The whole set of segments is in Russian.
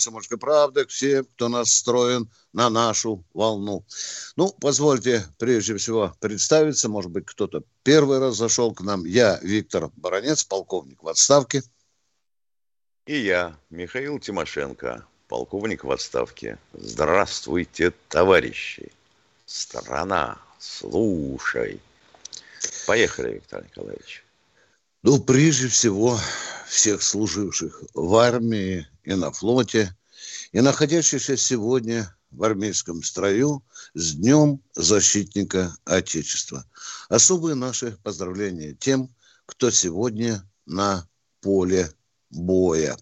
Радио «Комсомольская правда» все, кто настроен на нашу волну. Ну, позвольте прежде всего представиться, может быть, кто-то первый раз зашел к нам. Я Виктор Баранец, полковник в отставке. И я, Михаил Тимошенко, полковник в отставке. Здравствуйте, товарищи. Страна, слушай. Поехали, Виктор Николаевич. Ну, прежде всего, всех служивших в армии и на флоте, и находящихся сегодня в армейском строю с Днем Защитника Отечества. Особые наши поздравления тем, кто сегодня на поле боя.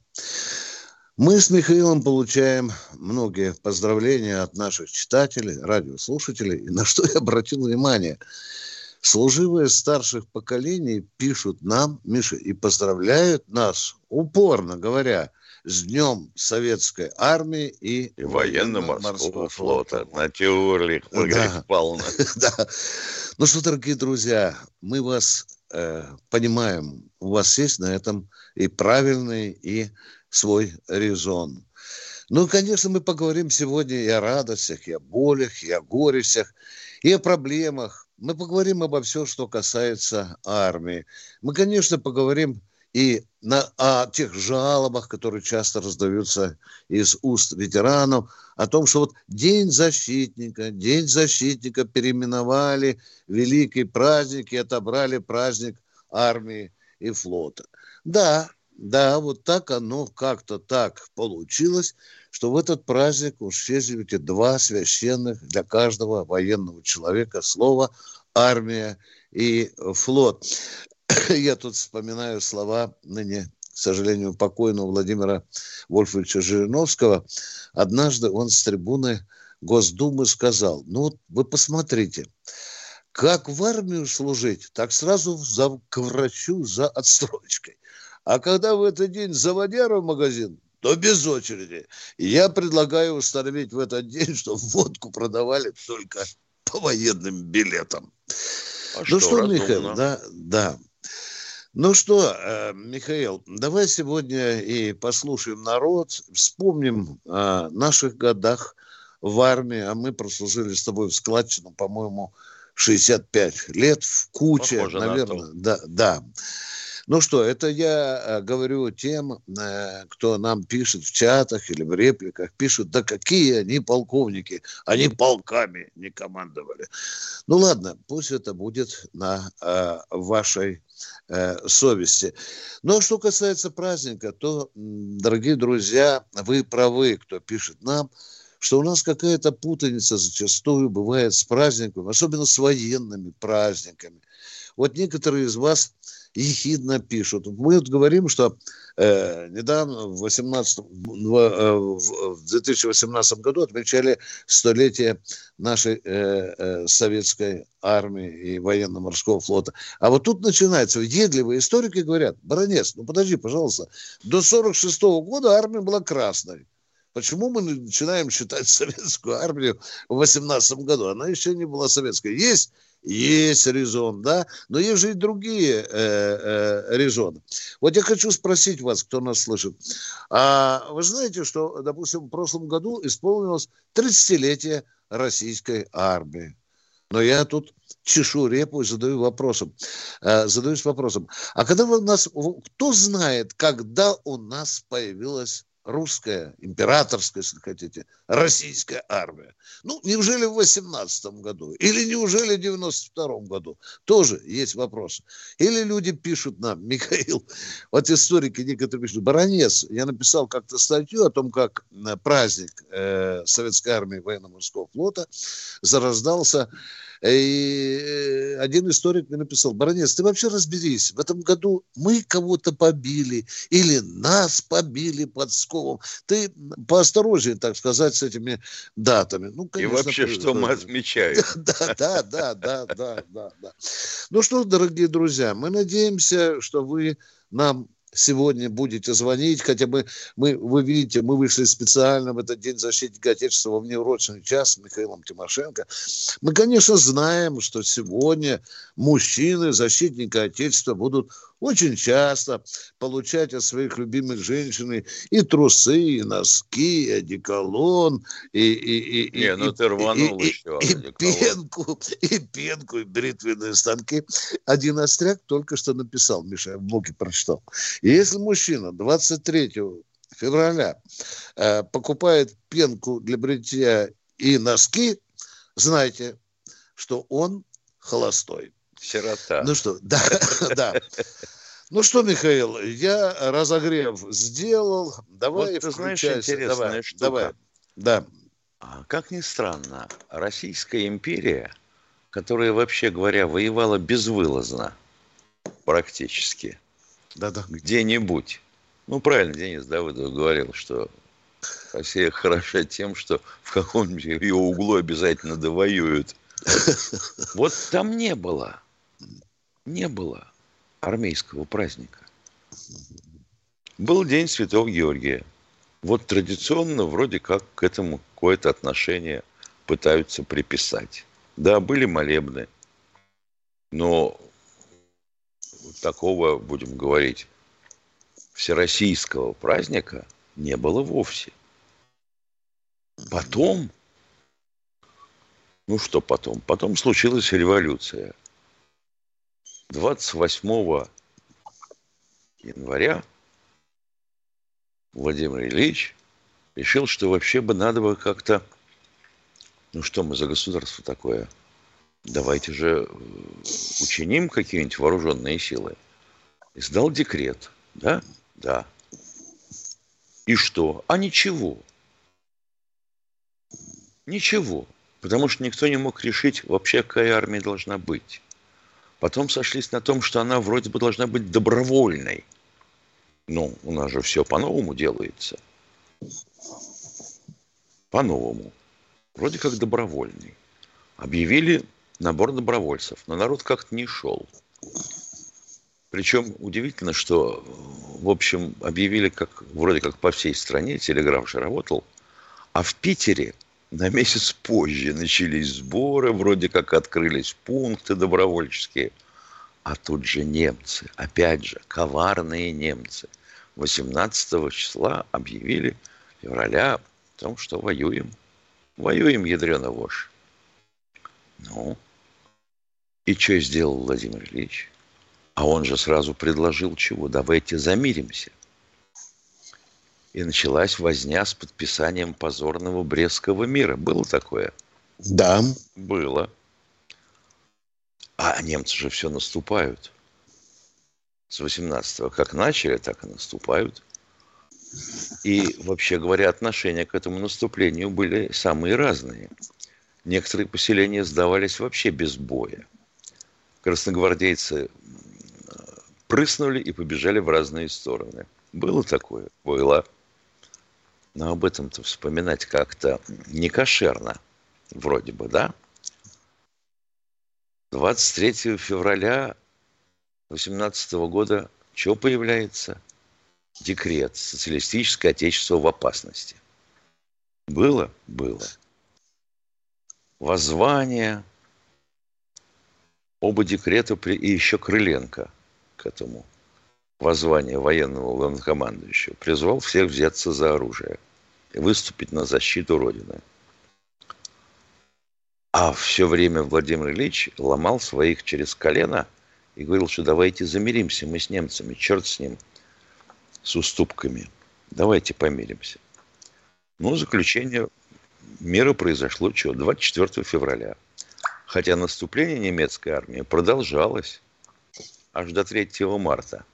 Мы с Михаилом получаем многие поздравления от наших читателей, радиослушателей. И на что я обратил внимание? Служивые старших поколений пишут нам, Миша, и поздравляют нас, упорно говоря, с Днем Советской Армии и, И военно-морского флота. Натюрлих, Маргарита Да. Павловна. Да. Ну что, дорогие друзья, мы вас э, понимаем. У вас есть на этом и правильный, и свой резон. Ну, конечно, мы поговорим сегодня и о радостях, и о болях, и о горестях, и о проблемах. Мы поговорим обо всем, что касается армии. Мы, конечно, поговорим и на, о тех жалобах, которые часто раздаются из уст ветеранов, о том, что вот День защитника, День защитника переименовали, великий праздник и отобрали праздник армии и флота. Да, да, вот так оно как-то так получилось, что в этот праздник исчезли эти два священных для каждого военного человека слова «армия» и «флот». Я тут вспоминаю слова ныне, к сожалению, покойного Владимира Вольфовича Жириновского. Однажды он с трибуны Госдумы сказал, ну вот вы посмотрите, как в армию служить, так сразу за, к врачу за отстрочкой. А когда в этот день заводяра в магазин, то без очереди. Я предлагаю установить в этот день, что водку продавали только по военным билетам. А ну что, разумно. Михаил, да, да. Ну что, э, Михаил, давай сегодня и послушаем народ, вспомним о наших годах в армии, а мы прослужили с тобой в складчину, по-моему, 65 лет в куче, Похоже на наверное, то. да, да. Ну что, это я э, говорю тем, э, кто нам пишет в чатах или в репликах, пишут, да какие они полковники, они полками не командовали. Ну ладно, пусть это будет на э, вашей э, совести. Но что касается праздника, то, дорогие друзья, вы правы, кто пишет нам, что у нас какая-то путаница зачастую бывает с праздниками, особенно с военными праздниками. Вот некоторые из вас ехидно пишут. Мы вот говорим, что э, недавно, в, 18, в, э, в- в 2018 году отмечали столетие нашей э, э, советской армии и военно-морского флота. А вот тут начинается, въедливые историки говорят, Баронец, ну подожди, пожалуйста, до 46 года армия была красной. Почему мы начинаем считать советскую армию в 18 году? Она еще не была советской. Есть есть резон, да, но есть же и другие э, э, резоны. Вот я хочу спросить вас, кто нас слышит. А вы знаете, что, допустим, в прошлом году исполнилось 30-летие российской армии. Но я тут чешу репу и задаю вопросом, э, задаюсь вопросом. А когда у нас, кто знает, когда у нас появилась русская, императорская, если хотите, российская армия. Ну, неужели в 18 году? Или неужели в 92 году? Тоже есть вопрос. Или люди пишут нам, Михаил, вот историки некоторые пишут, Баронец, я написал как-то статью о том, как праздник э, Советской армии военно-морского флота зараздался и э, один историк мне написал, Баранец, ты вообще разберись, в этом году мы кого-то побили или нас побили под Сковом. Ты поосторожнее, так сказать, с этими датами. Ну, конечно, и вообще, ты, что мы отмечаем. Да, да, да, да, да, да, да. Ну что, дорогие друзья, мы надеемся, что вы нам сегодня будете звонить, хотя бы мы, вы видите, мы вышли специально в этот день защитника Отечества во внеурочный час с Михаилом Тимошенко. Мы, конечно, знаем, что сегодня мужчины, защитника Отечества, будут очень часто получать от своих любимых женщин и трусы, и носки, и одеколон, и, и, и, Не, ну ты рванул и, еще и, и пенку, и пенку, и бритвенные станки. Один остряк только что написал, Миша, я в блоге прочитал. И если мужчина 23 февраля э, покупает пенку для бритья и носки, знайте, что он холостой. Сирота. Ну что, да, да. Ну что, Михаил, я разогрев сделал. Давай вот, ты знаешь, интересная давай, штука. Давай. Да. А, как ни странно, Российская империя, которая, вообще говоря, воевала безвылазно практически, да-да. где-нибудь. Ну, правильно, Денис Давыдов говорил, что Россия хороша тем, что в каком-нибудь ее углу обязательно довоюют. Вот там не было не было армейского праздника. Был День Святого Георгия. Вот традиционно вроде как к этому какое-то отношение пытаются приписать. Да, были молебны, но такого, будем говорить, всероссийского праздника не было вовсе. Потом, ну что потом? Потом случилась революция – 28 января Владимир Ильич решил, что вообще бы надо бы как-то, ну что мы за государство такое, давайте же э, учиним какие-нибудь вооруженные силы. Издал декрет, да? Да. И что? А ничего. Ничего. Потому что никто не мог решить вообще, какая армия должна быть. Потом сошлись на том, что она вроде бы должна быть добровольной. Ну, у нас же все по-новому делается. По-новому. Вроде как добровольный. Объявили набор добровольцев, но народ как-то не шел. Причем удивительно, что, в общем, объявили как, вроде как по всей стране, телеграф же работал, а в Питере на месяц позже начались сборы, вроде как открылись пункты добровольческие. А тут же немцы, опять же, коварные немцы. 18 числа объявили февраля о том, что воюем. Воюем, ядрена вошь. Ну, и что сделал Владимир Ильич? А он же сразу предложил чего? Давайте замиримся и началась возня с подписанием позорного Брестского мира. Было такое? Да. Было. А немцы же все наступают. С 18-го как начали, так и наступают. И, вообще говоря, отношения к этому наступлению были самые разные. Некоторые поселения сдавались вообще без боя. Красногвардейцы прыснули и побежали в разные стороны. Было такое? Было. Но об этом-то вспоминать как-то не кошерно, вроде бы, да? 23 февраля 18 года что появляется? Декрет «Социалистическое отечество в опасности». Было? Было. Воззвание, оба декрета при... и еще Крыленко к этому воззванию военного главнокомандующего призвал всех взяться за оружие выступить на защиту Родины. А все время Владимир Ильич ломал своих через колено и говорил, что давайте замиримся мы с немцами, черт с ним, с уступками. Давайте помиримся. Ну, заключение мира произошло что? 24 февраля. Хотя наступление немецкой армии продолжалось аж до 3 марта.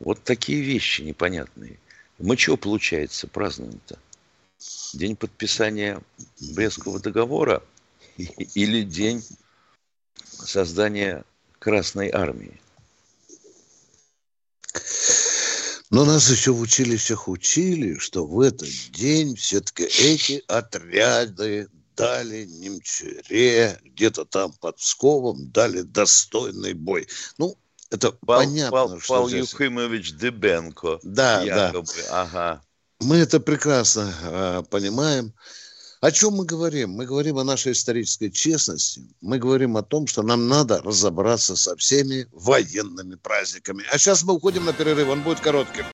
Вот такие вещи непонятные. Мы чего, получается, празднуем-то? День подписания Брестского договора или день создания Красной Армии? Но нас еще в училищах учили, что в этот день все-таки эти отряды дали Немчуре, где-то там под Псковом, дали достойный бой. Ну, это Пал, понятно. Пал, что Пал здесь... Юхимович Дебенко. Да, якобы. да. Ага. Мы это прекрасно э, понимаем. О чем мы говорим? Мы говорим о нашей исторической честности. Мы говорим о том, что нам надо разобраться со всеми военными праздниками. А сейчас мы уходим на перерыв. Он будет коротким.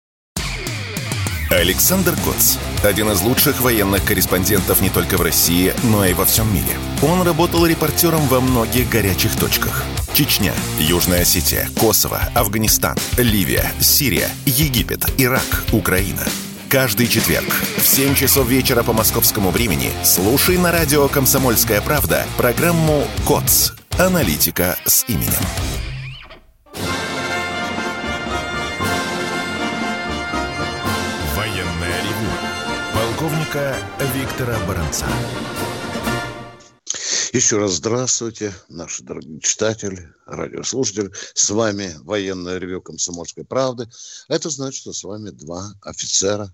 Александр Коц. Один из лучших военных корреспондентов не только в России, но и во всем мире. Он работал репортером во многих горячих точках. Чечня, Южная Осетия, Косово, Афганистан, Ливия, Сирия, Египет, Ирак, Украина. Каждый четверг в 7 часов вечера по московскому времени слушай на радио «Комсомольская правда» программу «КОЦ. Аналитика с именем». полковника Виктора Баранца. Еще раз здравствуйте, наши дорогие читатели, радиослушатели. С вами военное ревю «Комсомольской правды». Это значит, что с вами два офицера.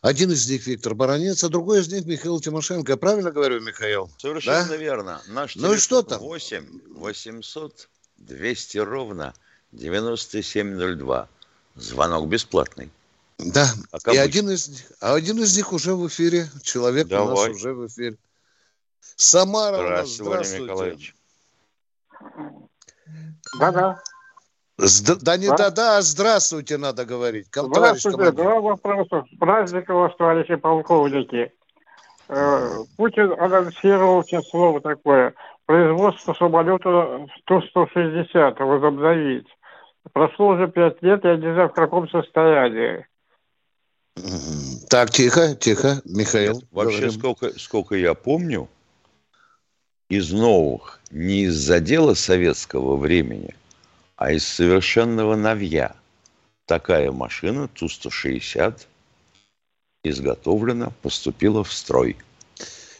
Один из них Виктор Баранец, а другой из них Михаил Тимошенко. Я правильно говорю, Михаил? Совершенно да? верно. Наш ну и что там? 8 800 200 ровно 9702. Звонок бесплатный. Да, как и один из, них, а один из них уже в эфире. Человек Давай. у нас уже в эфире. Самара здравствуйте, у нас, здравствуйте. Николаевич. Да-да. Да не да-да, а здравствуйте надо говорить. Здравствуйте, два вопроса. С праздником вас, товарищи полковники. Э, Путин анонсировал сейчас слово такое. Производство самолета Ту-160 возобновить. Прошло уже пять лет, я не знаю, в каком состоянии. Так, тихо, тихо, Михаил. Нет, вообще, сколько, сколько я помню, из новых, не из-за дела советского времени, а из совершенного новья. Такая машина Ту-160 изготовлена, поступила в строй.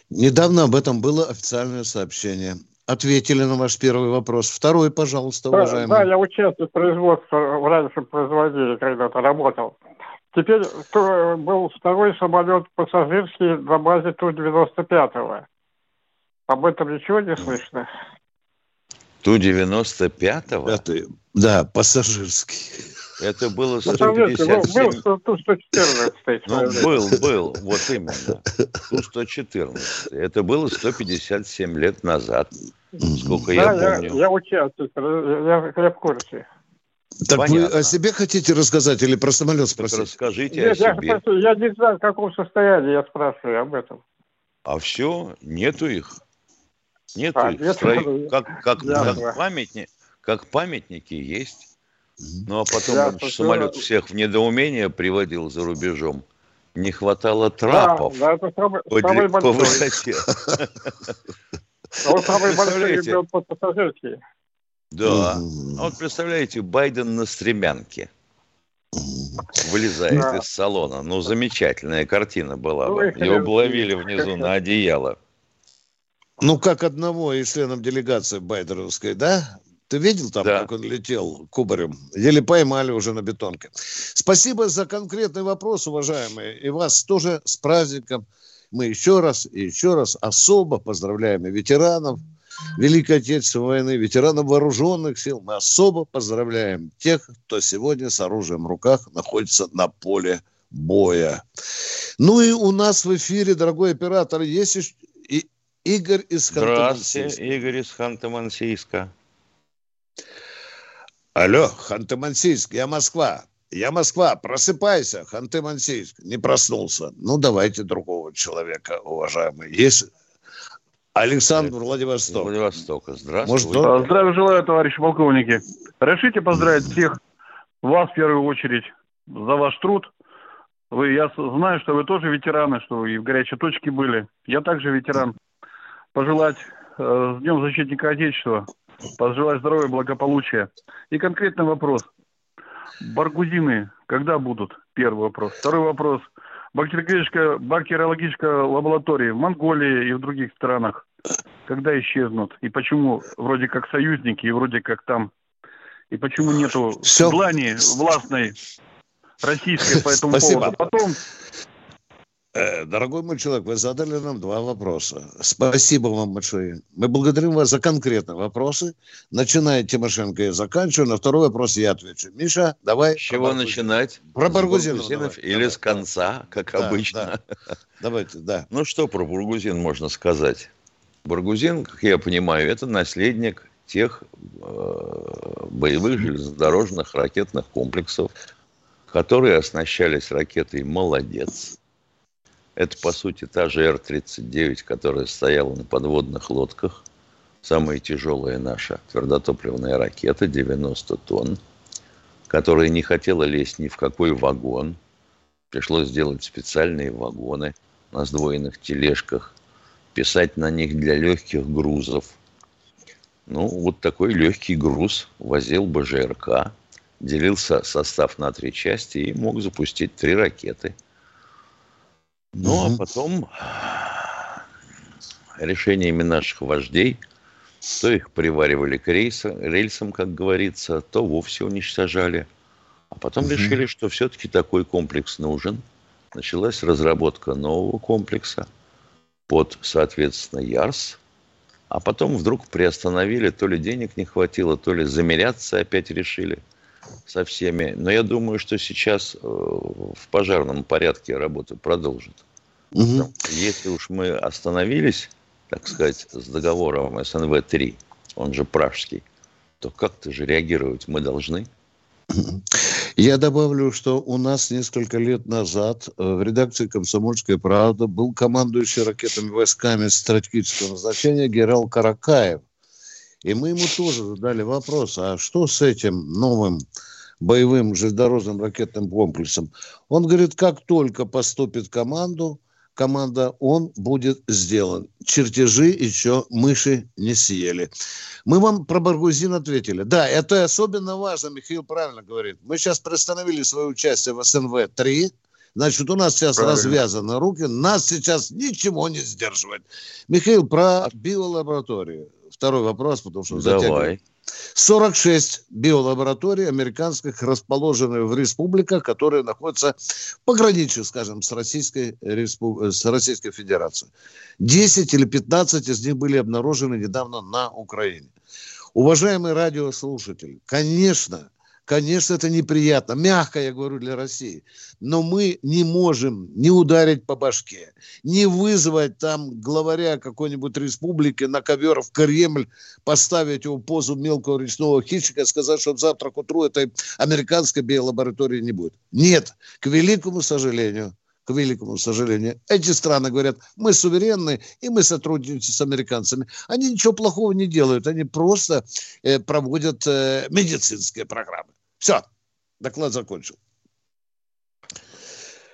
Недавно об этом было официальное сообщение. Ответили на ваш первый вопрос. Второй, пожалуйста, уважаемый. Да, да я участвую в производстве, раньше производили, когда-то работал. Теперь то, был второй самолет пассажирский на базе Ту-95. Об этом ничего не слышно? Ту-95? Да, пассажирский. Это было 157... Ну, был Ту-114. Ну, был, был, вот именно. Ту-114. Это было 157 лет назад, сколько да, я помню. Я, я участвую, я, я в курсе. Так Понятно. вы о себе хотите рассказать или про самолет спросить? расскажите Нет, о себе. Я, я не знаю, в каком состоянии я спрашиваю об этом. А все, нету их. Нету а. Нет, Строи... Как, как, как, памятни... как памятники есть. Ну а потом Ясно, самолет все... всех в недоумение приводил за рубежом. Не хватало трапов да, да, это самый, по, самый по высоте. Он самый большой был пассажирский. Да. А вот представляете, Байден на стремянке вылезает да. из салона. Ну, замечательная картина была бы. Его бы ловили внизу на одеяло. Ну, как одного из членов делегации байдеровской, да? Ты видел там, да. как он летел кубарем? Еле поймали уже на бетонке. Спасибо за конкретный вопрос, уважаемые. И вас тоже с праздником. Мы еще раз и еще раз особо поздравляем и ветеранов, Великой Отечественной войны, ветеранов вооруженных сил. Мы особо поздравляем тех, кто сегодня с оружием в руках находится на поле боя. Ну и у нас в эфире, дорогой оператор, есть и Игорь из Ханты-Мансийска. Здравствуйте, Игорь из Ханты-Мансийска. Алло, Ханты-Мансийск, я Москва. Я Москва, просыпайся, Ханты-Мансийск. Не проснулся. Ну, давайте другого человека, уважаемый. Есть Александр Владивосток. Владивостока. Здравствуйте. Может, Здравия желаю, товарищи полковники. Решите поздравить всех вас в первую очередь за ваш труд. Вы, я знаю, что вы тоже ветераны, что и в горячей точке были. Я также ветеран. Пожелать э, с Днем Защитника Отечества, пожелать здоровья, благополучия. И конкретный вопрос. Баргузины когда будут? Первый вопрос. Второй вопрос. Бактериологическая, бактериологическая лаборатория в Монголии и в других странах когда исчезнут? И почему вроде как союзники и вроде как там и почему нету Все. желания властной российской по этому Спасибо. поводу. Потом э, Дорогой мой человек, вы задали нам два вопроса. Спасибо вам большое. Мы благодарим вас за конкретные вопросы. Начиная Тимошенко и заканчиваю. На второй вопрос я отвечу. Миша, давай. С чего начинать? Про Баргузинов. Баргузинов или давай. с конца, как да, обычно? Да. Давайте, да. Ну что про Баргузин можно сказать? Баргузин, как я понимаю, это наследник тех э, боевых железнодорожных ракетных комплексов, которые оснащались ракетой «Молодец». Это, по сути, та же Р-39, которая стояла на подводных лодках. Самая тяжелая наша твердотопливная ракета, 90 тонн, которая не хотела лезть ни в какой вагон. Пришлось сделать специальные вагоны на сдвоенных тележках, писать на них для легких грузов – ну, вот такой легкий груз возил БЖРК, делился состав на три части и мог запустить три ракеты. Ну, угу. а потом решениями наших вождей то их приваривали к рейсам, рельсам, как говорится, то вовсе уничтожали. А потом угу. решили, что все-таки такой комплекс нужен. Началась разработка нового комплекса под, соответственно, ЯРС – а потом вдруг приостановили, то ли денег не хватило, то ли замеряться опять решили со всеми. Но я думаю, что сейчас э, в пожарном порядке работы продолжат. Угу. Если уж мы остановились, так сказать, с договором СНВ-3, он же пражский, то как-то же реагировать мы должны. Я добавлю, что у нас несколько лет назад э, в редакции «Комсомольская правда» был командующий ракетами войсками стратегического назначения генерал Каракаев. И мы ему тоже задали вопрос, а что с этим новым боевым железнодорожным ракетным комплексом? Он говорит, как только поступит команду, команда, он будет сделан. Чертежи еще мыши не съели. Мы вам про Баргузин ответили. Да, это особенно важно, Михаил правильно говорит. Мы сейчас приостановили свое участие в СНВ-3, Значит, у нас сейчас Правильно. развязаны руки, нас сейчас ничего не сдерживает. Михаил, про биолабораторию. Второй вопрос, потому что Давай. затягивает. 46 биолабораторий американских расположены в республиках, которые находятся в пограничье, скажем, с Российской, Респуб... с Российской Федерацией. 10 или 15 из них были обнаружены недавно на Украине. Уважаемые радиослушатели, конечно, Конечно, это неприятно. Мягко, я говорю, для России. Но мы не можем не ударить по башке, не вызвать там главаря какой-нибудь республики на ковер в Кремль, поставить его позу мелкого речного хищника, сказать, что завтра к утру этой американской биолаборатории не будет. Нет, к великому сожалению, к великому сожалению. Эти страны говорят, мы суверенны, и мы сотрудничаем с американцами. Они ничего плохого не делают, они просто э, проводят э, медицинские программы. Все, доклад закончил.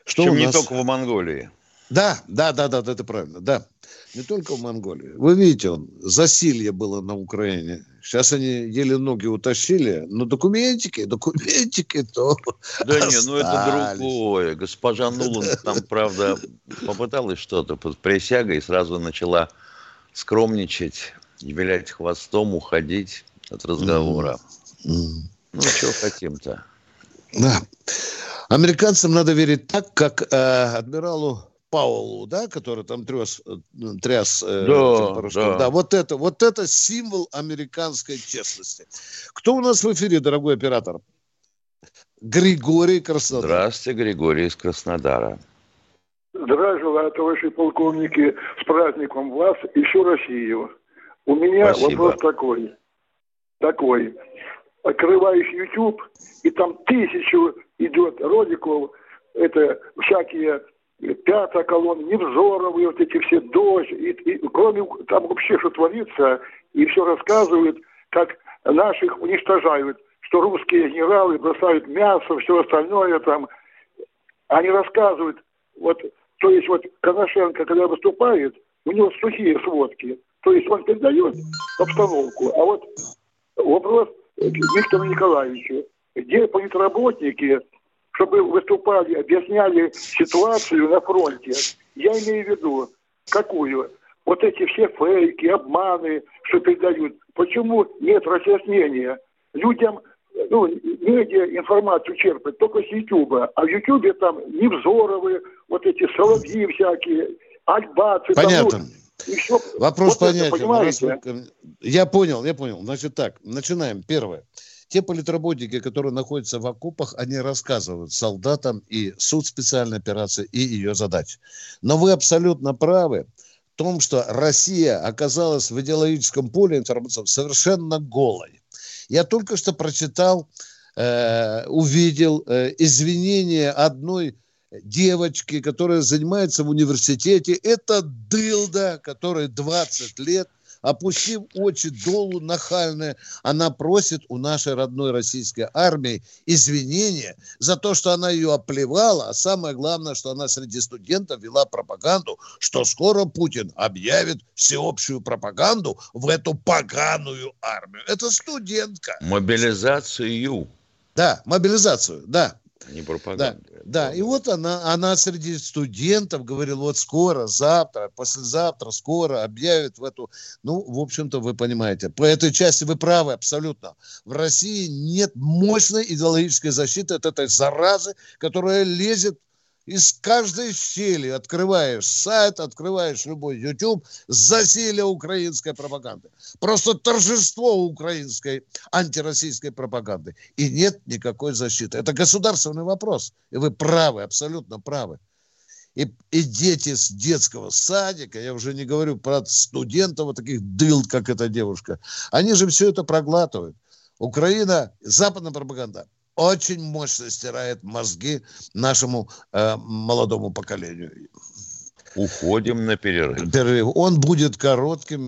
Что Причем у нас? не только в Монголии. Да, да, да, да, это правильно, да. Не только в Монголии. Вы видите, он, засилье было на Украине. Сейчас они еле ноги утащили, но документики, документики то Да остались. не, ну это другое. Госпожа Нуланд там, правда, попыталась что-то под присягой и сразу начала скромничать, вилять хвостом, уходить от разговора. Mm-hmm. Ну, что хотим-то? Да. Американцам надо верить так, как э, адмиралу Паулу, да, который там тряс, э, тряс э, да, да. да, вот это, вот это символ американской честности. Кто у нас в эфире, дорогой оператор? Григорий Краснодар. Здравствуйте, Григорий из Краснодара. Здравия желаю, товарищи полковники, с праздником вас и всю Россию. У меня Спасибо. вопрос такой. Такой. Открываешь YouTube, и там тысячу идет роликов, это всякие пятая колонна, Невзоровы, вот эти все дождь, и, и кроме там вообще что творится, и все рассказывают, как наших уничтожают, что русские генералы бросают мясо, все остальное там. Они рассказывают, вот, то есть вот Коношенко, когда выступает, у него сухие сводки, то есть он передает обстановку, а вот вопрос Виктору Николаевичу, где политработники, чтобы выступали, объясняли ситуацию на фронте. Я имею в виду, какую? Вот эти все фейки, обманы, что передают. Почему нет разъяснения? Людям, ну, медиа информацию черпать только с Ютуба. А в Ютубе там Невзоровы, вот эти соловьи всякие, альбацы. там, Понятно. ну, Вопрос Вот понятен. понимаете? Раз вы- Я понял, я понял. Значит так, начинаем. Первое. Те политработники, которые находятся в окопах, они рассказывают солдатам и суд специальной операции, и ее задач. Но вы абсолютно правы в том, что Россия оказалась в идеологическом поле информационном совершенно голой. Я только что прочитал, э, увидел э, извинения одной девочки, которая занимается в университете. Это дылда, которой 20 лет, опустив очи долу нахальная, она просит у нашей родной российской армии извинения за то, что она ее оплевала, а самое главное, что она среди студентов вела пропаганду, что скоро Путин объявит всеобщую пропаганду в эту поганую армию. Это студентка. Мобилизацию, Да, мобилизацию, да. не пропаганду. Да, и вот она, она среди студентов говорила, вот скоро, завтра, послезавтра, скоро объявят в эту... Ну, в общем-то, вы понимаете, по этой части вы правы абсолютно. В России нет мощной идеологической защиты от этой заразы, которая лезет из каждой щели. Открываешь сайт, открываешь любой YouTube, засилие украинской пропаганды. Просто торжество украинской антироссийской пропаганды. И нет никакой защиты. Это государственный вопрос. И вы правы, абсолютно правы. И, и дети с детского садика, я уже не говорю про студентов, вот таких дыл, как эта девушка, они же все это проглатывают. Украина, западная пропаганда очень мощно стирает мозги нашему э, молодому поколению. Уходим на перерыв. Перерыв. Он будет коротким.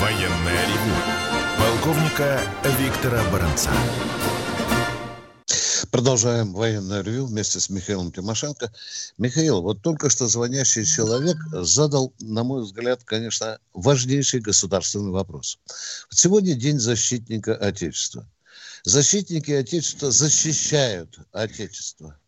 Военное ревю полковника Виктора Баранца. Продолжаем военное ревю вместе с Михаилом Тимошенко. Михаил, вот только что звонящий человек задал, на мой взгляд, конечно, важнейший государственный вопрос. Сегодня День защитника Отечества. Защитники Отечества защищают Отечество.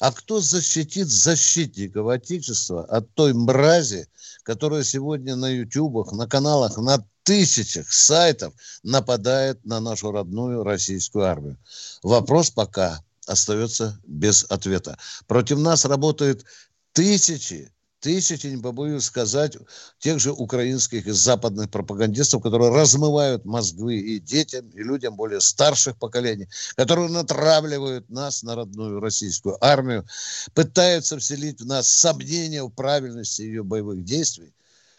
А кто защитит защитников Отечества от той мрази, которая сегодня на ютубах, на каналах, на тысячах сайтов нападает на нашу родную российскую армию? Вопрос пока остается без ответа. Против нас работают тысячи, тысячи, не побоюсь сказать, тех же украинских и западных пропагандистов, которые размывают мозги и детям, и людям более старших поколений, которые натравливают нас на родную российскую армию, пытаются вселить в нас сомнения в правильности ее боевых действий.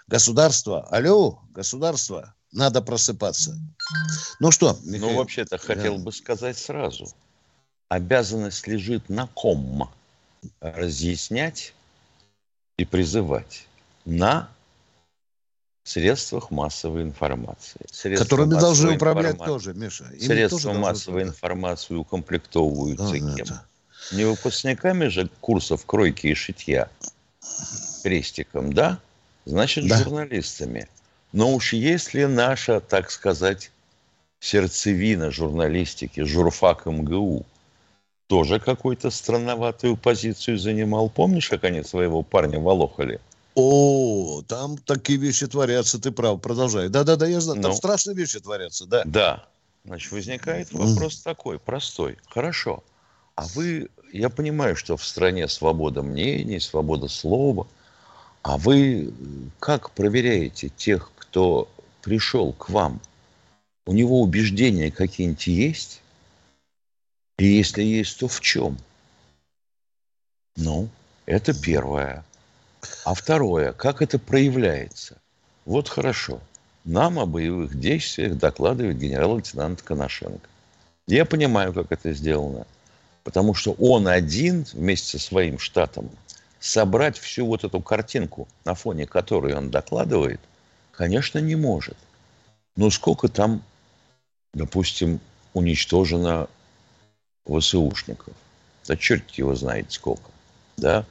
Государство, алло, государство, надо просыпаться. Ну что, Михаил? Ну, вообще-то, хотел бы сказать сразу. Обязанность лежит на ком разъяснять и призывать на средствах массовой информации. Средства Которыми должны управлять информации- тоже, Миша. Ими Средства тоже массовой управлять. информации укомплектовываются Да, кем? да. Не выпускниками же курсов кройки и шитья крестиком, да? Значит, Да. журналистами. Но уж если наша, так сказать, сердцевина журналистики, журфак МГУ, тоже какую-то странноватую позицию занимал. Помнишь, как они своего парня волохали? О, там такие вещи творятся, ты прав, продолжай. Да-да-да, я знаю, там Ну. страшные вещи творятся, да. Да. Значит, возникает вопрос такой, простой. Хорошо. А вы, я понимаю, что в стране свобода мнений, свобода слова. А вы как проверяете тех, кто пришел к вам? У него убеждения какие-нибудь есть? И если есть, то в чем? Ну, это первое. А второе, как это проявляется? Вот хорошо. Нам о боевых действиях докладывает генерал-лейтенант Коношенко. Я понимаю, как это сделано. Потому что он один вместе со своим штатом собрать всю вот эту картинку, на фоне которой он докладывает, конечно, не может. Но сколько там, допустим, уничтожено ВСУшников? Да черт его знает сколько. Да?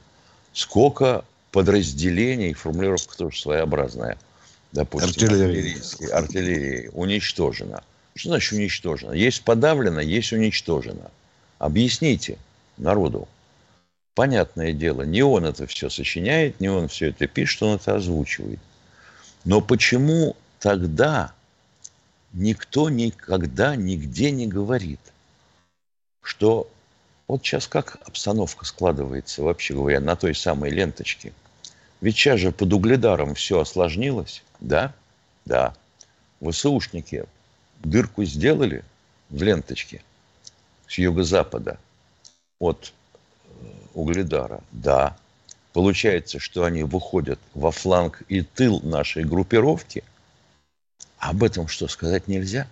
Сколько подразделений, формулировка тоже своеобразная, допустим, Артиллерии. артиллерии уничтожено. Что значит уничтожено? Есть подавлено, есть уничтожено. Объясните народу. Понятное дело, не он это все сочиняет, не он все это пишет, он это озвучивает. Но почему тогда никто никогда нигде не говорит, что вот сейчас как обстановка складывается, вообще говоря, на той самой ленточке. Ведь сейчас же под угледаром все осложнилось, да? Да. ВСУшники дырку сделали в ленточке с юго-запада от э, угледара, да. Получается, что они выходят во фланг и тыл нашей группировки. Об этом что, сказать нельзя?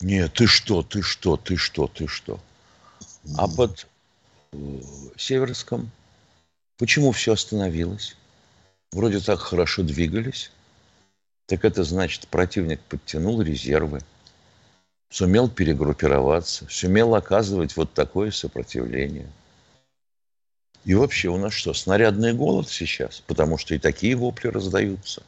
Нет, ты что, ты что, ты что, ты что? А под э, Северском почему все остановилось? Вроде так хорошо двигались. Так это значит, противник подтянул резервы, сумел перегруппироваться, сумел оказывать вот такое сопротивление. И вообще у нас что, снарядный голод сейчас? Потому что и такие вопли раздаются.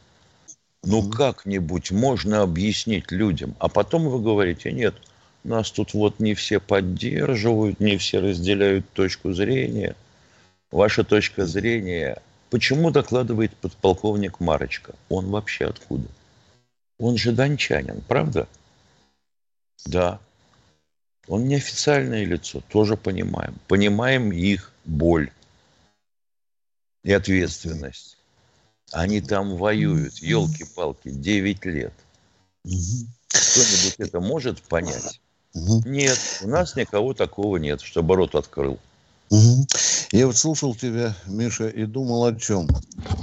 Ну, как-нибудь можно объяснить людям. А потом вы говорите, нет, нас тут вот не все поддерживают, не все разделяют точку зрения. Ваша точка зрения... Почему докладывает подполковник Марочка? Он вообще откуда? Он же дончанин, правда? Да. Он неофициальное лицо, тоже понимаем. Понимаем их боль и ответственность. Они там воюют, елки-палки, 9 лет. Кто-нибудь это может понять? Нет, у нас никого такого нет, чтобы рот открыл. Я вот слушал тебя, Миша, и думал о чем.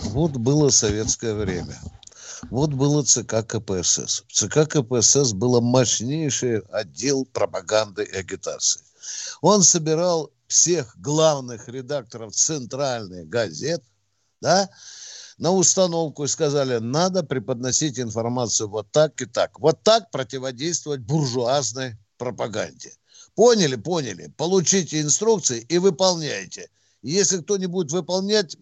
Вот было советское время. Вот было ЦК КПСС. В ЦК КПСС было мощнейший отдел пропаганды и агитации. Он собирал всех главных редакторов центральных газет, да, на установку и сказали, надо преподносить информацию вот так и так. Вот так противодействовать буржуазной пропаганде. Поняли, поняли. Получите инструкции и выполняйте. Если кто не будет выполнять,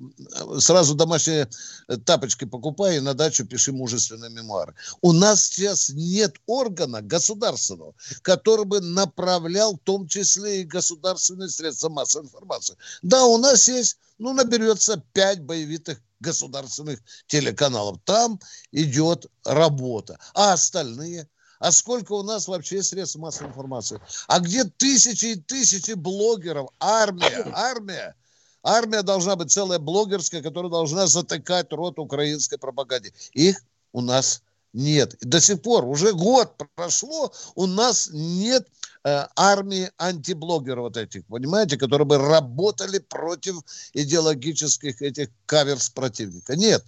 сразу домашние э, тапочки покупай и на дачу пиши мужественные мемуары. У нас сейчас нет органа государственного, который бы направлял в том числе и государственные средства массовой информации. Да, у нас есть, ну, наберется пять боевитых государственных телеканалов. Там идет работа. А остальные? А сколько у нас вообще средств массовой информации? А где тысячи и тысячи блогеров? Армия, армия. Армия должна быть целая блогерская, которая должна затыкать рот украинской пропаганде. Их у нас нет. До сих пор, уже год прошло, у нас нет э, армии антиблогеров вот этих, понимаете, которые бы работали против идеологических этих каверс противника. Нет.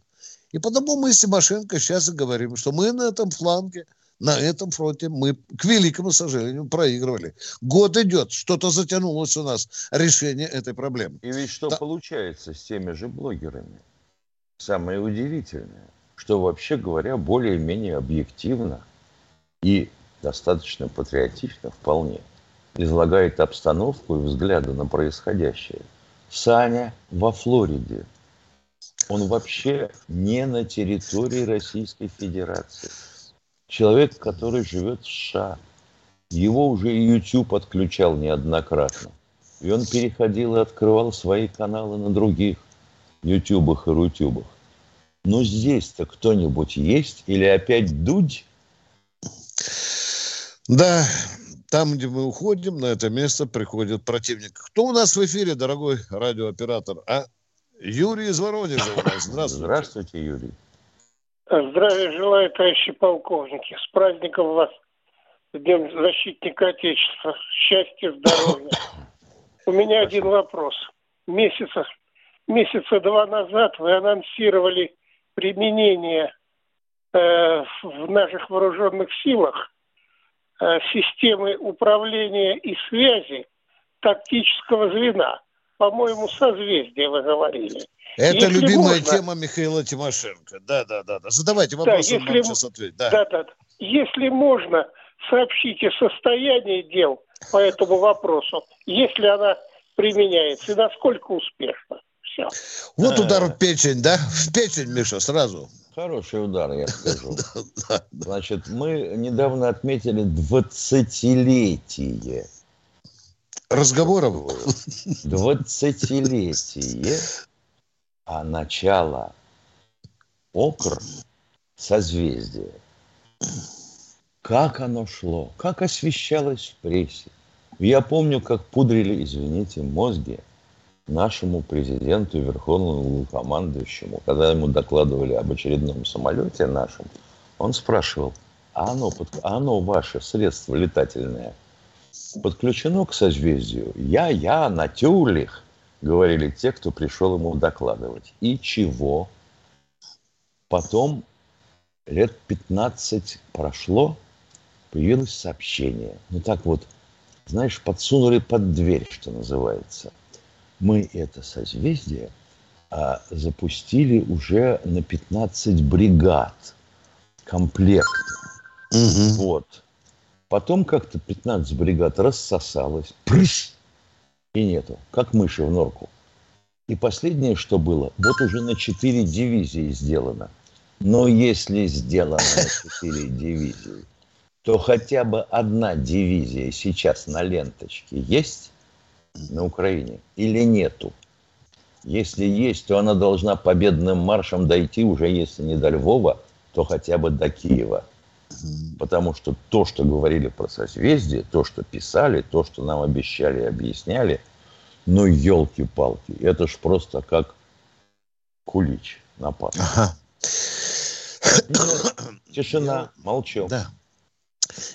И потому мы с Тимошенко сейчас и говорим, что мы на этом фланге, на этом фронте мы, к великому сожалению, проигрывали. Год идет, что-то затянулось у нас решение этой проблемы. И ведь что Да. получается с теми же блогерами? Самое удивительное, что вообще говоря, более-менее объективно и достаточно патриотично вполне излагает обстановку и взгляды на происходящее. Саня во Флориде. он вообще не на территории Российской Федерации. Человек, который живет в США, его уже и YouTube отключал неоднократно. И он переходил и открывал свои каналы на других ютубах и рутюбах. Но здесь-то кто-нибудь есть или опять дудь? Да, там, где мы уходим, на это место приходит противник. Кто у нас в эфире, дорогой радиооператор? А? Юрий из Воронежа у нас. Здравствуйте. Здравствуйте, Юрий. Здравия желаю, товарищи полковники. С праздником вас, с Днем Защитника Отечества. Счастья, здоровья. У меня один вопрос. Месяца, месяца два назад вы анонсировали применение э, в наших вооруженных силах э, системы управления и связи тактического звена. По-моему, созвездие вы говорили. Это если любимая можно, тема Михаила Тимошенко. Да, да, да. да. Задавайте вопрос, да, он вам сейчас ответит. Да. да, да. Если можно, сообщите состояние дел по этому вопросу, если она применяется и насколько успешно. Все. Вот удар в печень, да? В печень, Миша, сразу. Хороший удар, я скажу. Значит, мы недавно отметили 20-летие разговоров. 20-летие, а начало окр созвездия. Как оно шло, как освещалось в прессе. Я помню, как пудрили, извините, мозги нашему президенту верховному командующему, когда ему докладывали об очередном самолете нашем, он спрашивал, а оно, а оно ваше средство летательное подключено к созвездию? Я, я, Натюрлих, говорили те, кто пришел ему докладывать. И чего? Потом лет 15 прошло, появилось сообщение. Ну так вот, знаешь, подсунули под дверь, что называется. Мы это созвездие а, запустили уже на 15 бригад комплект. Угу. Вот. Потом как-то 15 бригад рассосалось. Прыщ! И нету. Как мыши в норку. И последнее, что было, вот уже на 4 дивизии сделано. Но если сделано на 4 дивизии, то хотя бы одна дивизия сейчас на ленточке есть на Украине или нету? Если есть, то она должна победным маршем дойти уже, если не до Львова, то хотя бы до Киева. Потому что то, что говорили про созвездие, то, что писали, то, что нам обещали и объясняли, ну, елки-палки, это ж просто как кулич на Ага. Тишина, молчу. Да.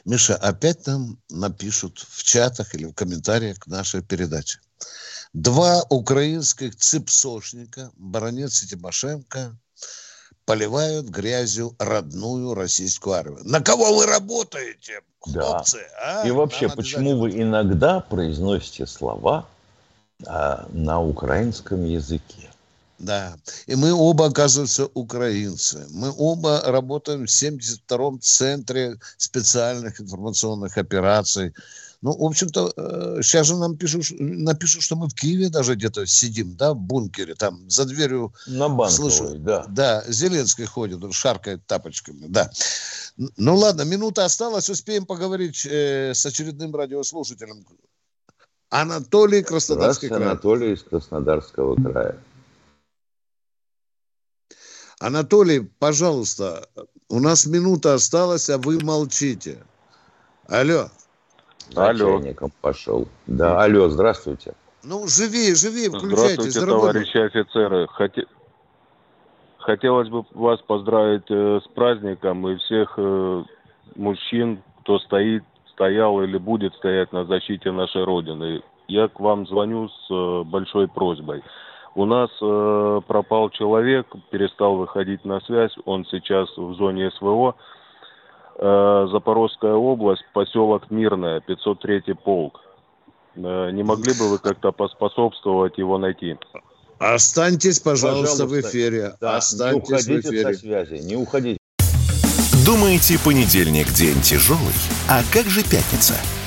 Миша, опять нам напишут в чатах или в комментариях к нашей передаче. Два украинских цепсошника, баронец и Тимошенко, поливают грязью родную российскую армию. На кого вы работаете, хлопцы? Да. А? И вообще, Нам почему вы иногда произносите слова а, на украинском языке? Да. И мы оба, оказывается, украинцы. Мы оба работаем в 72-м центре специальных информационных операций. Ну, в общем-то, сейчас э, же нам пишут, напишут, что мы в Киеве даже где-то сидим, да, в бункере, там, за дверью. На Банковой, слышу, да. Да, Зеленский ходит, он шаркает тапочками, да. Ну, ладно, минута осталась, успеем поговорить э, с очередным радиослушателем. Анатолий Краснодарский край. Анатолий из Краснодарского края. Анатолий, пожалуйста, у нас минута осталась, а вы молчите. Алло. Алло. пошел. Да, алло, здравствуйте. Ну, живи, живи, включайте. Здравствуйте, товарищи офицеры. Хоте... Хотелось бы вас поздравить э, с праздником и всех э, мужчин, кто стоит, стоял или будет стоять на защите нашей Родины. Я к вам звоню с э, большой просьбой. У нас э, пропал человек, перестал выходить на связь, он сейчас в зоне СВО. Э, Запорожская область, поселок Мирная, 503 полк. Э, не могли бы вы как-то поспособствовать его найти? Останьтесь, пожалуйста, пожалуйста. в эфире. Да, Останьтесь не уходите в эфире. со связи, не уходите. Думаете, понедельник день тяжелый? А как же пятница?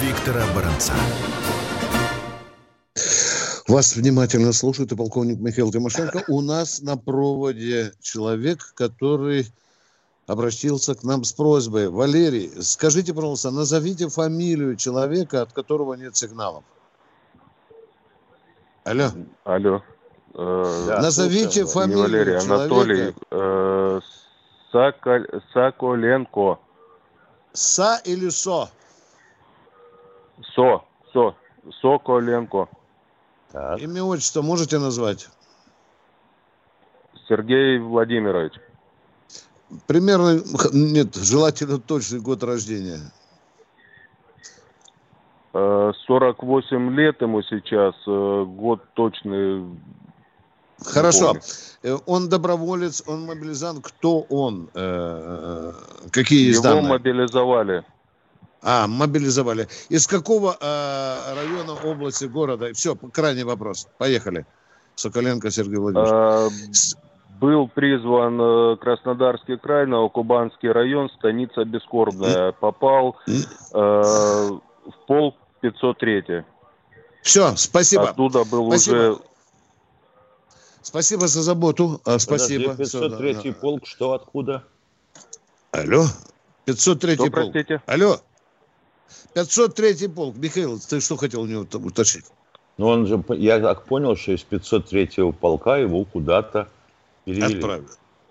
Виктора Баранца. Вас внимательно слушает и полковник Михаил Тимошенко. У нас на проводе человек, который обратился к нам с просьбой. Валерий, скажите, пожалуйста, назовите фамилию человека, от которого нет сигналов. Алло. Алло. Э, Да, Назовите не фамилию Валерий, человека. Анатолий э, Соколенко. Са или Со? Со, Со, Соколенко. Имя, отчество можете назвать? Сергей Владимирович. Примерно, нет, желательно точный год рождения. Э, 48 лет ему сейчас, э, год точный. Хорошо. Э, Он доброволец, он мобилизант. Кто он? Э, э, Какие есть Его данные? мобилизовали. А, мобилизовали. Из какого э, района, области, города? Все, крайний вопрос. Поехали. Соколенко Сергей Владимирович. Э, Был призван э, Краснодарский край, Новокубанский район, станица Бескорбная. Попал э, в полк 503. Все, спасибо. Оттуда был Спасибо. уже... Спасибо за заботу. А, спасибо. Подожди, Всё, 503 да, да. полк, что, откуда? Алло? 503 Что, полк. простите? Алло? 503 полк. Михаил, ты что хотел у него там уточнить? Ну, он же, я так понял, что из 503-го полка его куда-то перевели. Отправили.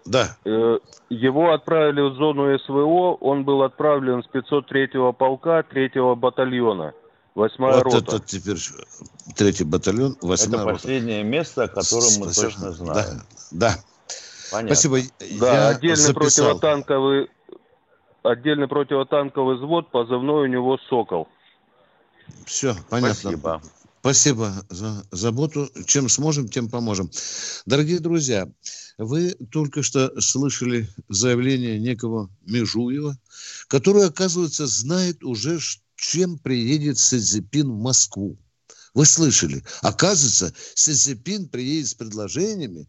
Да. Э, Его отправили в зону СВО, он был отправлен с 503-го полка 3-го батальона, 8-я Вот рота. это теперь третий батальон, Это восьмая рота. последнее место, о котором мы точно знаем. Да, да. Понятно. Спасибо. Да, Я отдельный записал. противотанковый, отдельный противотанковый взвод, позывной у него «Сокол». Все, понятно. Спасибо. Спасибо за заботу. Чем сможем, тем поможем. Дорогие друзья, вы только что слышали заявление некого Межуева, который, оказывается, знает уже, чем приедет Сизипин в Москву. Вы слышали? Оказывается, Сизипин приедет с предложениями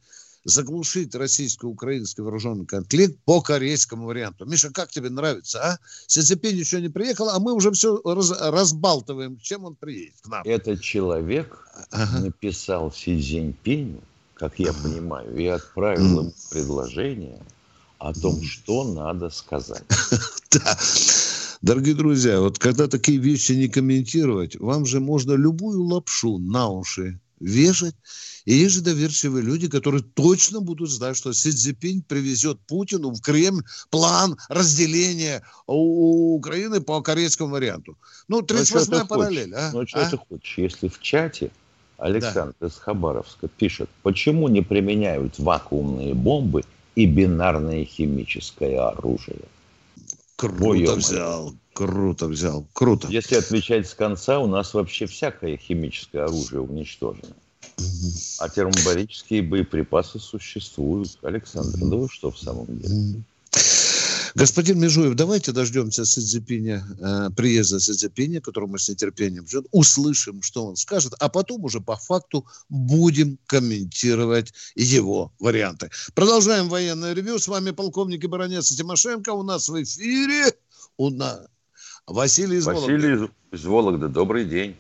заглушить российско-украинский вооруженный конфликт по корейскому варианту. Миша, как тебе нравится, а? Сизипин еще не приехал, а мы уже все разбалтываем, чем он приедет к нам. Этот человек Ага. написал Си Цзиньпиню, как я понимаю, и отправил ему предложение о том, что надо сказать. Да. Дорогие друзья, вот когда такие вещи не комментировать, вам же можно любую лапшу на уши вешать. И есть же доверчивые люди, которые точно будут знать, что Си Цзиньпинь привезет Путину в Кремль план разделения Украины по корейскому варианту. Ну, Ну, что 38-я ты параллель. хочешь? А? Ну, что А? ты хочешь? Если в чате Александр из Хабаровска пишет, почему не применяют вакуумные бомбы и бинарное химическое оружие? Ой, Круто ё-моё. взял, круто взял, круто. Если отвечать с конца, у нас вообще всякое химическое оружие уничтожено. А термобарические боеприпасы существуют. Александр, да вы что в самом деле? Господин Межуев, давайте дождемся Сидзипиня, э, приезда Сидзипиня, которого мы с нетерпением ждем, услышим, что он скажет, а потом уже по факту будем комментировать его варианты. Продолжаем военное ревю. С вами полковник и баронец Тимошенко. У нас в эфире у нас Василий из Вологды. Василий из- из Вологды, добрый день.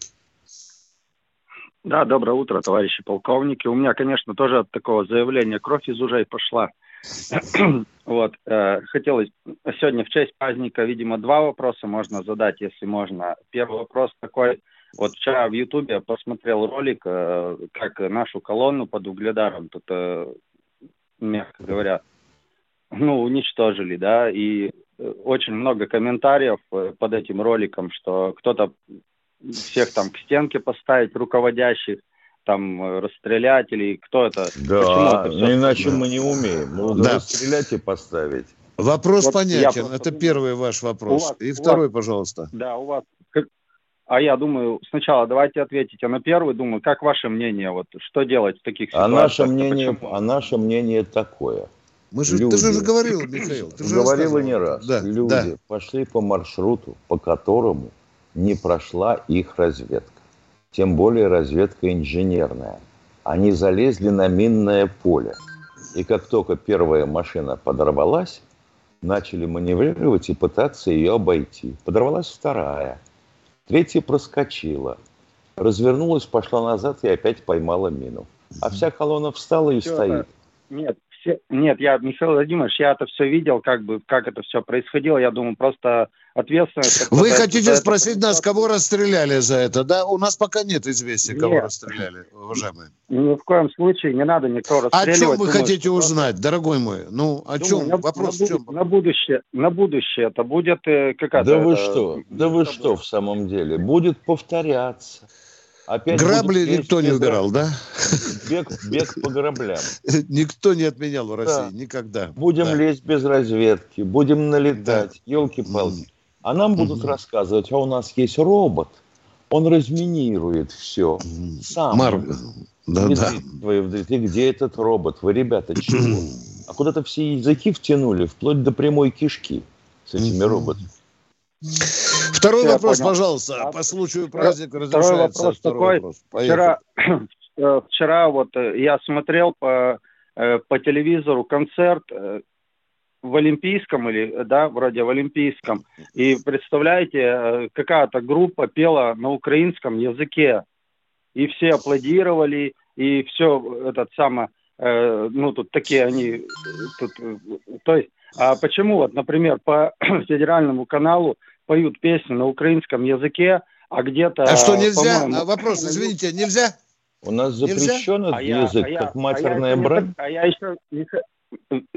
Да, доброе утро, товарищи полковники. У меня, конечно, тоже от такого заявления кровь из ушей пошла. вот, э, хотелось сегодня в честь праздника, видимо, два вопроса можно задать, если можно. Первый вопрос такой. Вот вчера в Ютубе я посмотрел ролик, э, как нашу колонну под Угледаром тут, э, мягко говоря, ну, уничтожили, да, и э, очень много комментариев э, под этим роликом, что кто-то всех там к стенке поставить, руководящих, там э, расстрелять или кто это? Да, это всё? ну иначе мы не умеем. Ну, Да. расстрелять и поставить. Вопрос Вот понятен. просто Это первый ваш вопрос. у вас- и второй, вас- пожалуйста. Да, у вас а я думаю, сначала давайте ответите на первый, думаю, как ваше мнение, вот что делать в таких А ситуациях? наше мнение, Почему? а наше мнение такое. Мы же, Люди. ты же уже говорил, Михаил. Ты же Говорил рассказывал. и не раз. Да, Люди да. пошли по маршруту, по которому не прошла их разведка. Тем более разведка инженерная. Они залезли на минное поле. И как только первая машина подорвалась, начали маневрировать и пытаться ее обойти. Подорвалась вторая. Третья проскочила. Развернулась, пошла назад и опять поймала мину. А вся колонна встала и Всё, стоит. Нет, все, нет, я, Михаил Владимирович, я это все видел, как бы, как это все происходило. Я думаю, просто ответственность... Вы хотите это спросить нас, кого расстреляли за это, да? У нас пока нет известия, кого Нет. расстреляли, уважаемые. Ни в коем случае не надо никого О расстреливать. чем вы Думаю, хотите что узнать, дорогой мой? Ну, о думаю, чем? на- Вопрос на, в чем? на будущее, на будущее это будет э, какая-то... Да вы это, что? Да вы что в самом деле? Будет повторяться. Опять Грабли никто не убирал, да? Бег, бег по граблям. Никто не отменял в России, Да. никогда. Будем Да. лезть без разведки, будем налетать, елки-палки. Мгм. А нам будут Мгм. рассказывать, а у нас есть робот, он разминирует все. Мгм. Сам. Марк, да, да. И где этот робот? Вы, ребята, чего? А куда-то все языки втянули, вплоть до прямой кишки с этими Мгм. роботами. Второй Всё, я вопрос, понял. пожалуйста. А, По случаю второй- праздника второй разрешается. вопрос Второй такой. вопрос. Поехали. Вчера, э, вчера вот э, я смотрел по, э, по телевизору концерт в Олимпийском или, да, вроде в Олимпийском. И представляете, какая-то группа пела на украинском языке. И все аплодировали, и все этот самый, э, ну тут такие они, тут, то есть, а почему вот, например, по федеральному каналу поют песни на украинском языке, а где-то... А что, нельзя? А, Вопрос, извините, нельзя? У нас Нельзя? запрещен этот а я- язык, а я- как а я матерная еще не брань. А я еще...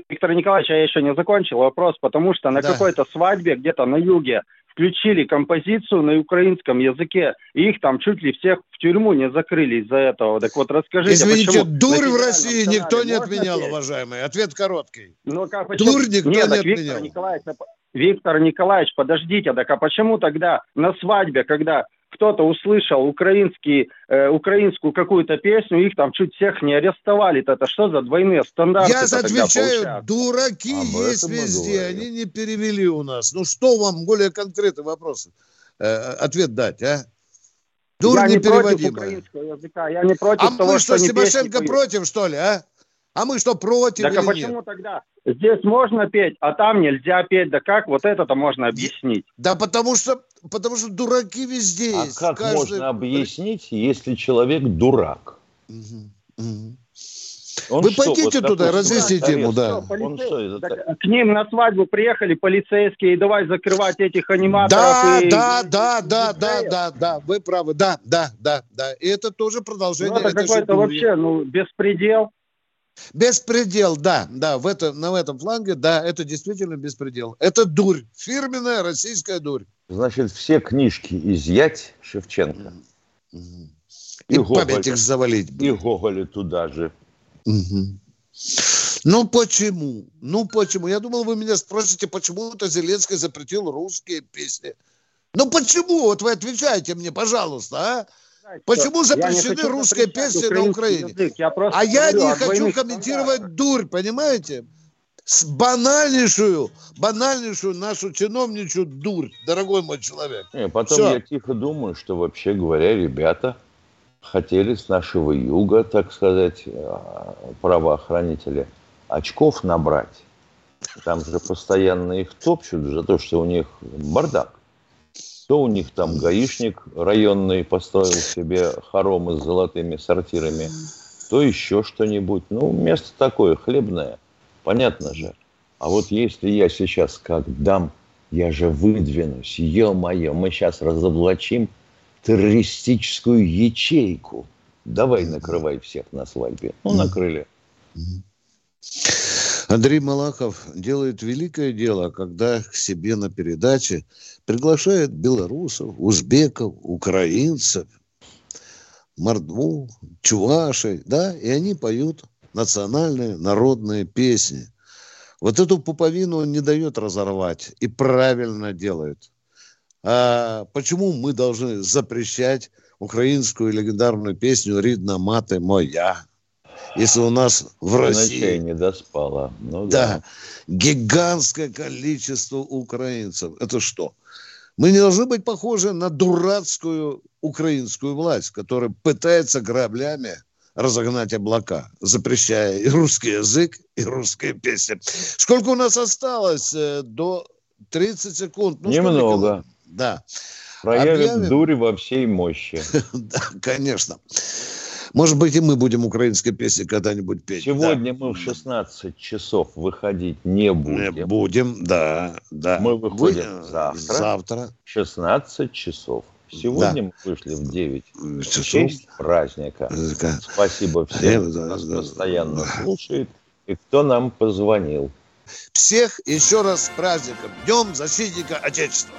Виктор Николаевич, я еще не закончил вопрос, потому что на Да. какой-то свадьбе где-то на юге включили композицию на украинском языке, и их там чуть ли всех в тюрьму не закрыли из-за этого. Так вот расскажите, Извините, почему дурь в России никто не отменял, петь? уважаемый. Ответ короткий. Ну, как, почему? Дурь никто Нет, не так, Виктор отменял. Николаевич, а Виктор Николаевич, подождите, так а почему тогда на свадьбе, когда кто-то услышал украинский, э, украинскую какую-то песню, их там чуть всех не арестовали, это что за двойные стандарты Я отвечаю, дураки Об есть этом мы везде, говорим. они не перевели у нас. Ну что вам более конкретный вопрос, э, ответ дать, а? Дурь я не против украинского языка, я не против А того, мы что, песни Тимошенко поют. против, что ли, а? А мы что, против Так а почему нет? тогда здесь можно петь, а там нельзя петь? Да как вот это-то можно объяснить? Да потому что, потому что дураки везде А есть. как Каждый- можно объяснить, если человек дурак? Он Вы что, пойдите вот, туда, разъясните ему, да. Что, Он что, это Так, к ним на свадьбу приехали полицейские, и давай закрывать этих аниматоров. Да, и- да, и- да, и да, да, да, да, вы правы, да, да, да, да. И это тоже Ну, продолжение это этой же какой-то вообще, ну, беспредел. Беспредел, да, да, в это, на этом фланге, да, это действительно беспредел. Это дурь, фирменная российская дурь. Значит, все книжки изъять Шевченко. И И Гоголь. памятник завалить. И Гоголя туда же. Мгм. Ну почему? Ну почему? Я думал, вы меня спросите, почему-то Зеленский запретил русские песни. Ну почему? Вот вы отвечайте мне, пожалуйста, а? Почему запрещены русские песни на Украине? язык, я просто А я не о хочу комментировать стандартах. дурь, понимаете? С банальнейшую, банальнейшую нашу чиновничью дурь, дорогой мой человек. Не, потом Всё. я тихо думаю, что вообще говоря, ребята хотели с нашего юга, так сказать, э, правоохранители, очков набрать. Там же постоянно их топчут за то, что у них бардак. То у них там гаишник районный построил себе хоромы с золотыми сортирами, то еще что-нибудь. Ну, место такое, хлебное. Понятно же. А вот если я сейчас как дам, я же выдвинусь, ё-моё, мы сейчас разоблачим террористическую ячейку. Давай накрывай всех на свадьбе. Ну, накрыли. Андрей Малахов делает великое дело, когда к себе на передаче приглашает белорусов, узбеков, украинцев, мордву, чувашей, да, и они поют национальные народные песни. Вот эту пуповину он не дает разорвать и правильно делает. А почему мы должны запрещать украинскую легендарную песню «Ридна маты моя»? Если у нас в России... не доспала. Ну, да. да. Гигантское количество украинцев. Это что? Мы не должны быть похожи на дурацкую украинскую власть, которая пытается граблями разогнать облака, запрещая и русский язык, и русские песни. Сколько у нас осталось? Э, до 30 секунд. Ну, Немного. Да. Проявит Объявим... дурь во всей мощи. да, конечно. Может быть, и мы будем украинской песни когда-нибудь петь. Сегодня да. мы в 16 часов выходить не будем. Не будем, да, да. Мы выходим Вы... завтра. Завтра. 16 часов. Сегодня да. мы вышли в 9 часов. В честь праздника. Да. Спасибо всем, кто нас постоянно слушает и кто нам позвонил. Всех еще раз с праздником. Днем защитника Отечества.